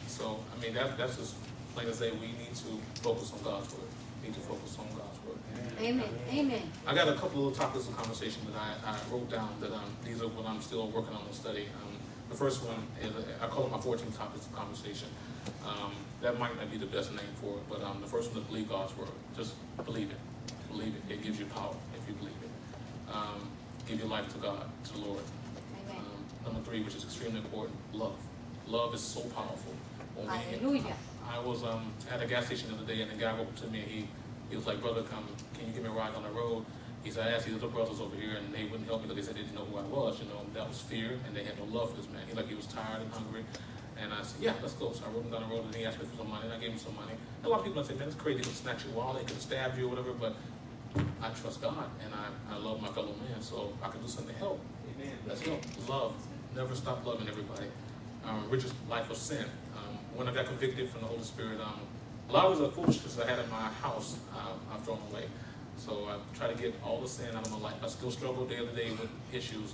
So, I mean, that, that's just plain as day. We need to focus on God's word. We need to focus on God's word. Amen. Amen. I got a couple of little topics of conversation that I, I wrote down that um, these are what I'm still working on and study. Um, the first one is, I call it my 14 topics of conversation. Um, that might not be the best name for it, but um, the first one is believe God's word. Just believe it. Believe it. It gives you power if you believe it. Um, give your life to God, to the Lord. Amen. Um, number three, which is extremely important, love. Love is so powerful. Hallelujah. I was um, at a gas station the other day, and the guy walked up to me, and he, he was like, "Brother, come, can you give me a ride on the road?" He said, "I asked these other brothers over here, and they wouldn't help me because they said they didn't know who I was. You know, that was fear, and they had no love for this man. He like he was tired and hungry." And I said, "Yeah, let's go." So I rode him down the road, and he asked me for some money, and I gave him some money. A lot of people say, "Man, it's crazy. They could snatch your wallet, they could stab you, or whatever." But I trust God, and I, I love my fellow man, so I can do something to help. Amen. Let's go. Love. Never stop loving everybody. Um, richest life of sin. Um, when I got convicted from the Holy Spirit, um, a lot of the foolishness I had in my house, uh, I've thrown away. So I try to get all the sin out of my life. I still struggle day to day with issues,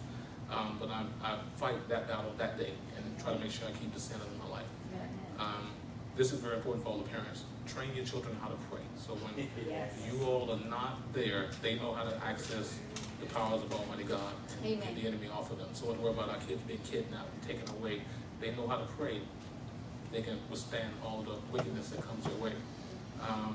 um, but I, I fight that battle that day and try to make sure I keep the sin out of my life. Um, this is very important for all the parents. Train your children how to pray. So when Yes. you all are not there, they know how to access the powers of Almighty God and Amen. get the enemy off of them. So don't worry about our kids being kidnapped and taken away, they know how to pray. They can withstand all the wickedness that comes their way. Um,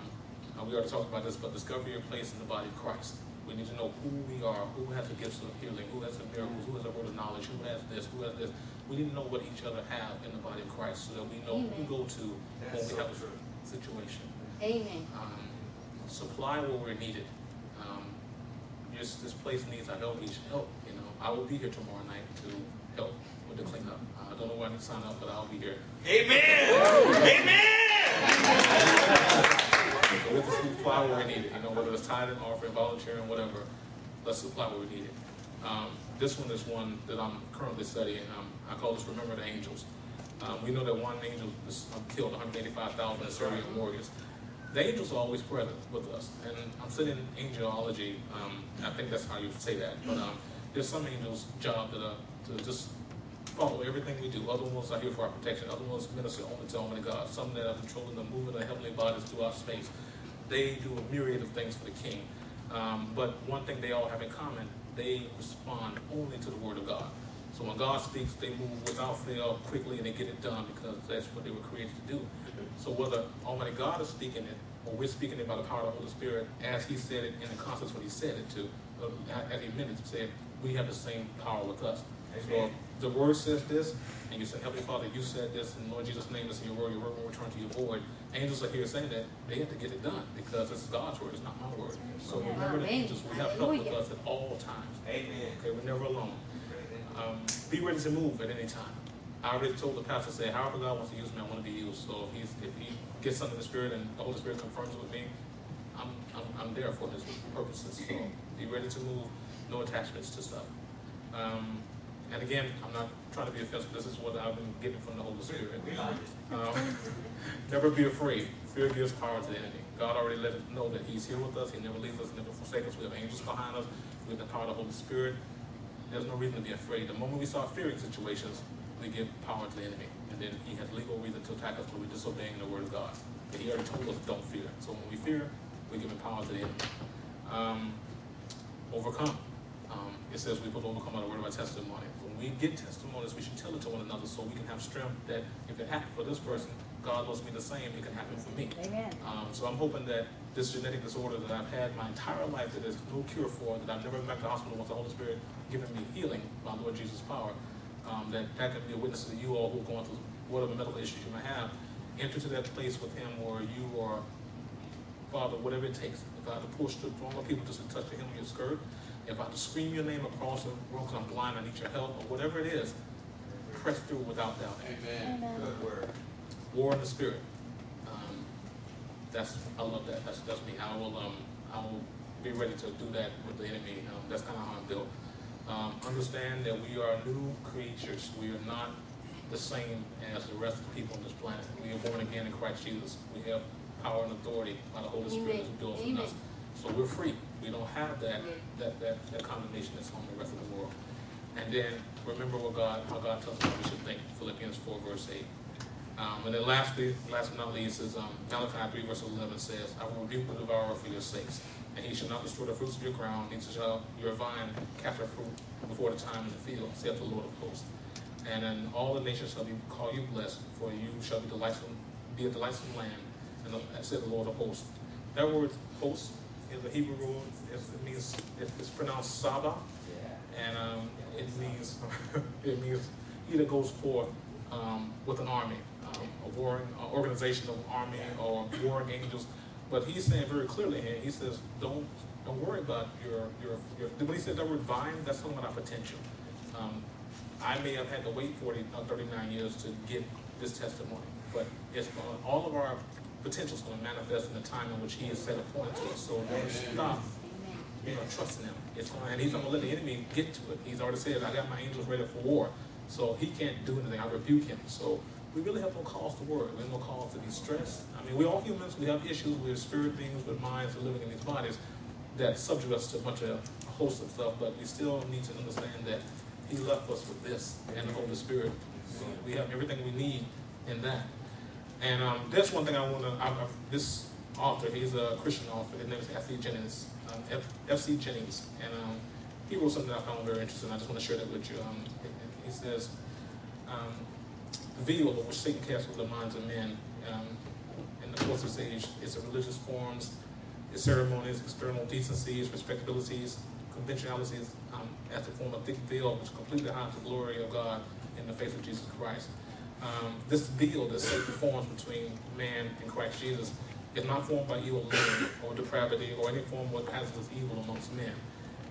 uh, we already talked about this, but discover your place in the body of Christ. We need to know who we are, who has the gifts of healing, who has the miracles, who has a word of knowledge, who has this, who has this. We need to know what each other have in the body of Christ so that we know who to Amen. go to when we so have a situation Amen. um, supply where we're needed. Um, this, this place needs our help, needs help, you know. I will be here tomorrow night to help with the cleanup. I don't know where I need to sign up, but I'll be here. Amen. Amen. We have to supply where we're needed, you know, whether it's tithing, offering, volunteering, whatever. Let's supply where we need it. Um, this one is one that I'm currently studying. Um, I call this Remember the Angels. Um, we know that one angel was, um, killed 185,000 Syrian warriors. The angels are always present with us, and I'm studying angelology. Um, I think that's how you say that. But um, there's some angels' job that are to just follow everything we do. Other ones are here for our protection. Other ones minister only to Almighty God. Some that are controlling the movement of heavenly bodies through our space. They do a myriad of things for the King. Um, but one thing they all have in common, they respond only to the Word of God. So when God speaks, they move without fail quickly and they get it done because that's what they were created to do. So whether Almighty God is speaking it or we're speaking it by the power of the Holy Spirit, as He said it in the context when He said it to, uh, as He meant it to say it, we have the same power with us. So if the Word says this, and you say, Heavenly Father, you said this, in Lord Jesus' name, this in your word, your word will return to your void. Angels are here saying that they have to get it done because it's God's word, it's not my word. So remember the Amen. angels, we have help with us at all times. Amen. Okay, we're never alone. Um, be ready to move at any time. I already told the pastor, say, however God wants to use me, I want to be used. So if he's if he gets something in the spirit and the Holy Spirit confirms with me, I'm I'm, I'm there for his purposes. So be ready to move, no attachments to stuff. Um, and again, I'm not trying to be offensive. This is what I've been getting from the Holy Spirit. Um, never be afraid. Fear gives power to the enemy. God already let us know that He's here with us. He never leaves us, never forsakes us. We have angels behind us. We have the power of the Holy Spirit. There's no reason to be afraid. The moment we start fearing situations, we give power to the enemy. And then he has legal reason to attack us we're disobeying the word of God. But he already told us don't fear. So when we fear, we give power to the enemy. Um, overcome. Um, it says we will overcome by the word of our testimony. We get testimonies, we should tell it to one another so we can have strength that if it happened for this person, God loves me the same, it can happen for me. Amen. Um, so I'm hoping that this genetic disorder that I've had my entire life, that there's no cure for, that I've never been back to the hospital once the Holy Spirit giving me healing by Lord Jesus' power, um, that that can be a witness to you all who are going through whatever medical issues you may have. Enter to that place with Him where you are Father, whatever it takes. I have to push the throng of people just to touch the hem of your skirt, if I have to scream your name across the room because I'm blind, I need your help, or whatever it is, press through without doubt. Amen. Amen. Good word. War in the spirit. Um, that's I love that. That's that's me. I will um I will be ready to do that with the enemy. Um, that's kind of how I'm built. Um, understand that we are new creatures. We are not the same as the rest of the people on this planet. We are born again in Christ Jesus. We have power and authority by the Holy Spirit who dwells in Amen. us. So we're free. We don't have that that, that, that condemnation that's on the rest of the world. And then remember what God, how God tells us we should think. Philippians 4 verse 8. Um, and then lastly, last but not least, is um, Malachi 3 verse 11 says, I will rebuke the devourer for your sakes, and he shall not destroy the fruits of your ground, neither shall your vine capture fruit before the time in the field, saith the Lord of hosts. And then all the nations shall be call you blessed, for you shall be delightsome, be a delightsome land, and the, said the Lord of hosts. That word host is a Hebrew word. It means it's, pronounced Saba, and um, it means it means he that goes forth um, with an army, um, a warring uh, organization of army or warring angels. But he's saying very clearly here. He says, "Don't don't worry about your your your." When he said that word vine, that's talking about potential. Um, I may have had to wait 40, uh, 39 years to get this testimony, but it's going, all of our potential is going to manifest in the time in which He has set a point to us. So don't stop you know, trusting him. It's going, and he's not going to let the enemy get to it. He's already said, I got my angels ready for war. So he can't do anything. I rebuke him. So we really have no cause to worry. We have no cause to be stressed. I mean, we're all humans. We have issues. We're spirit beings with minds are living in these bodies that subject us to a bunch of a host of stuff. But we still need to understand that he left us with this and the Holy Spirit. So we have everything we need in that. And um, that's one thing I want to. This author, he's a Christian author. His name is F.C. Jennings. Um, F.C. Jennings, and um, he wrote something I found very interesting. I just want to share that with you. Um, he says, um, "The veil which Satan casts over the minds of men um, in the course of this age the religious forms, its ceremonies, external decencies, respectabilities, conventionalities, um, as a form of thick veil which completely hides the glory of God in the face of Jesus Christ." Um, this deal that Satan forms between man and Christ Jesus is not formed by evil living or depravity or any form of hazardous evil amongst men,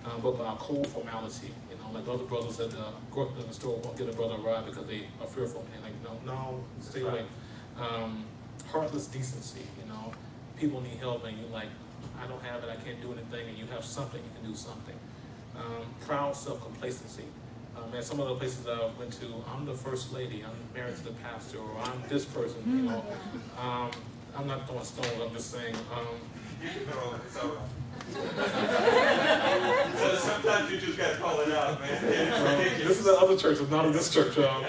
um, but by a cold formality. You know, like other brothers at the grocery store won't get a brother a ride because they are fearful. And like, no, no, stay away. Um, heartless decency. You know, people need help and you're like, I don't have it, I can't do anything, and you have something, you can do something. Um, proud self-complacency. Um, at some of the places I've went to, I'm the first lady, I'm married to the pastor, or I'm this person, you know. Um, I'm not throwing stones, I'm just saying, um, You can throw it, it's all right. So sometimes you just gotta call it out, man. It's this is the other churches, not in this church. Um,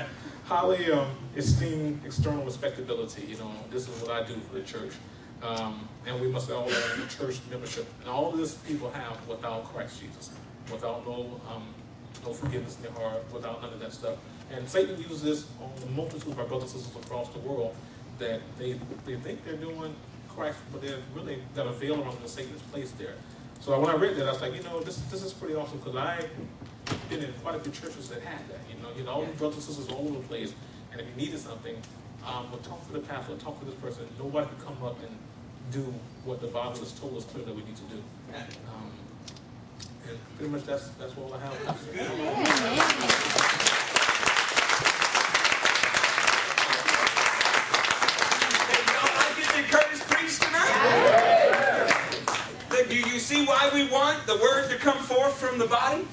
highly um, esteem external respectability, you know, this is what I do for the church. Um, and we must all have church membership. And all this people have without Christ Jesus, without no um, no forgiveness in their heart, without none of that stuff. And Satan uses this on the multitude of our brothers and sisters across the world that they, they think they're doing Christ, but they've really got a veil around the that place there. So when I read that, I was like, you know, this this is pretty awesome because I've been in quite a few churches that had that. You know, you know, all these brothers and sisters all over the place, and if you needed something, um, well, talk to the pastor, talk to this person. Nobody could come up and do what the Bible has told us clearly that we need to do. Um, and pretty much that's that's all I have. Amen. Hey? Do you see why we want the word to come forth from the body?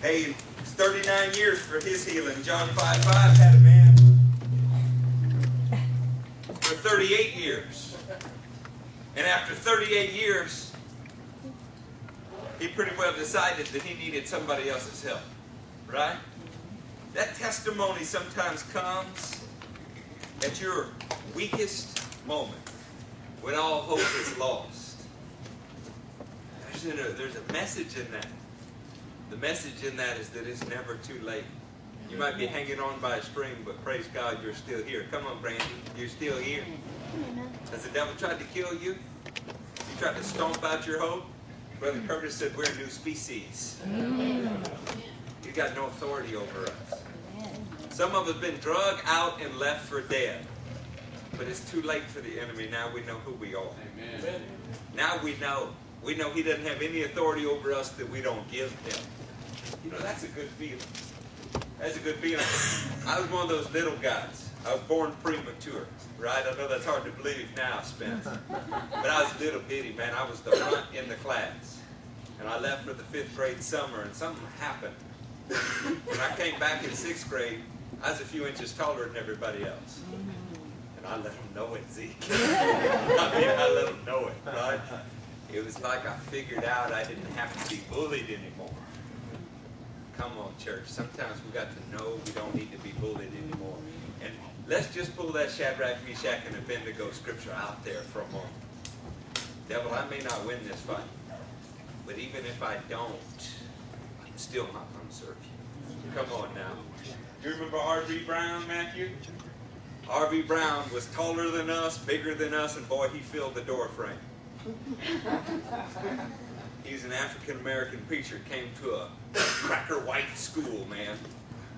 Hey, it's 39 years for his healing. John 5 5 had a man for 38 years. And after 38 years, he pretty well decided that he needed somebody else's help. Right? That testimony sometimes comes at your weakest moment, when all hope is lost. There's a, there's a message in that. The message in that is that it's never too late. You might be hanging on by a string, but praise God, you're still here. Come on, Brandy, you're still here. Has the devil tried to kill you? You tried to stomp out your hope? Brother Curtis said we're a new species. You got no authority over us. Some of us been drug out and left for dead. But it's too late for the enemy. Now we know who we are. Amen. Amen. Now we know. We know he doesn't have any authority over us that we don't give him. You know, that's a good feeling. That's a good feeling. I was one of those little guys. I was born premature, right? I know that's hard to believe now, Spencer. But I was a little bitty, man. I was the front in the class. And I left for the fifth grade summer, and something happened. When I came back in sixth grade, I was a few inches taller than everybody else. And I let them know it, Zeke. I mean, I let them know it, right? It was like I figured out I didn't have to be bullied anymore. Come on, church. Sometimes we got to know we don't need to be bullied anymore. Let's just pull that Shadrach, Meshach, and Abednego scripture out there for a moment. Devil, I may not win this fight, but even if I don't, I'm still not going to serve you. Come on now. You remember R.V. Brown, Matthew? R.V. Brown was taller than us, bigger than us, and boy, he filled the door frame. He's an African American preacher, came to a cracker white school, man.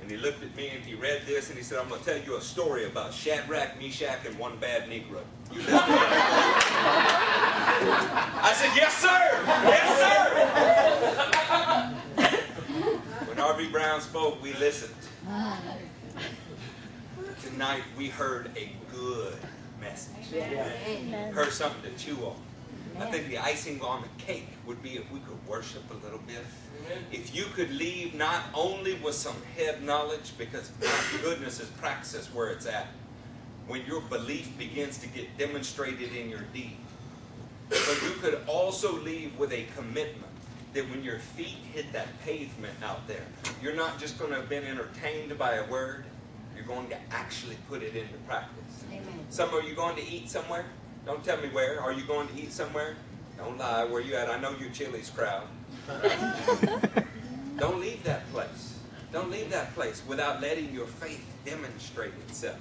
And he looked at me and he read this and he said, I'm going to tell you a story about Shadrach, Meshach, and one bad Negro. You listen to that. I said, Yes, sir! Yes, sir! when R.V. Brown spoke, we listened. Tonight we heard a good message. Amen. Heard something to chew on. I think the icing on the cake would be if we could worship a little bit. If you could leave not only with some head knowledge, because my goodness is praxis where it's at. When your belief begins to get demonstrated in your deed. But you could also leave with a commitment that when your feet hit that pavement out there, you're not just going to have been entertained by a word, you're going to actually put it into practice. Amen. Some are you going to eat somewhere? Don't tell me where. Are you going to eat somewhere? Don't lie. Where you at? I know you're Chili's crowd. Don't leave that place. Don't leave that place without letting your faith demonstrate itself.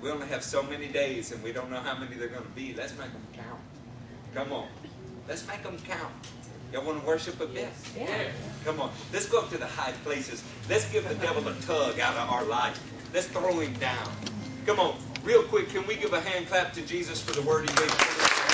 We only have so many days and we don't know how many they're going to be. Let's make them count. Come on. Let's make them count. Y'all want to worship a bit? Yeah. Come on. Let's go up to the high places. Let's give the devil a tug out of our life. Let's throw him down. Come on. Real quick, can we give a hand clap to Jesus for the word he gave?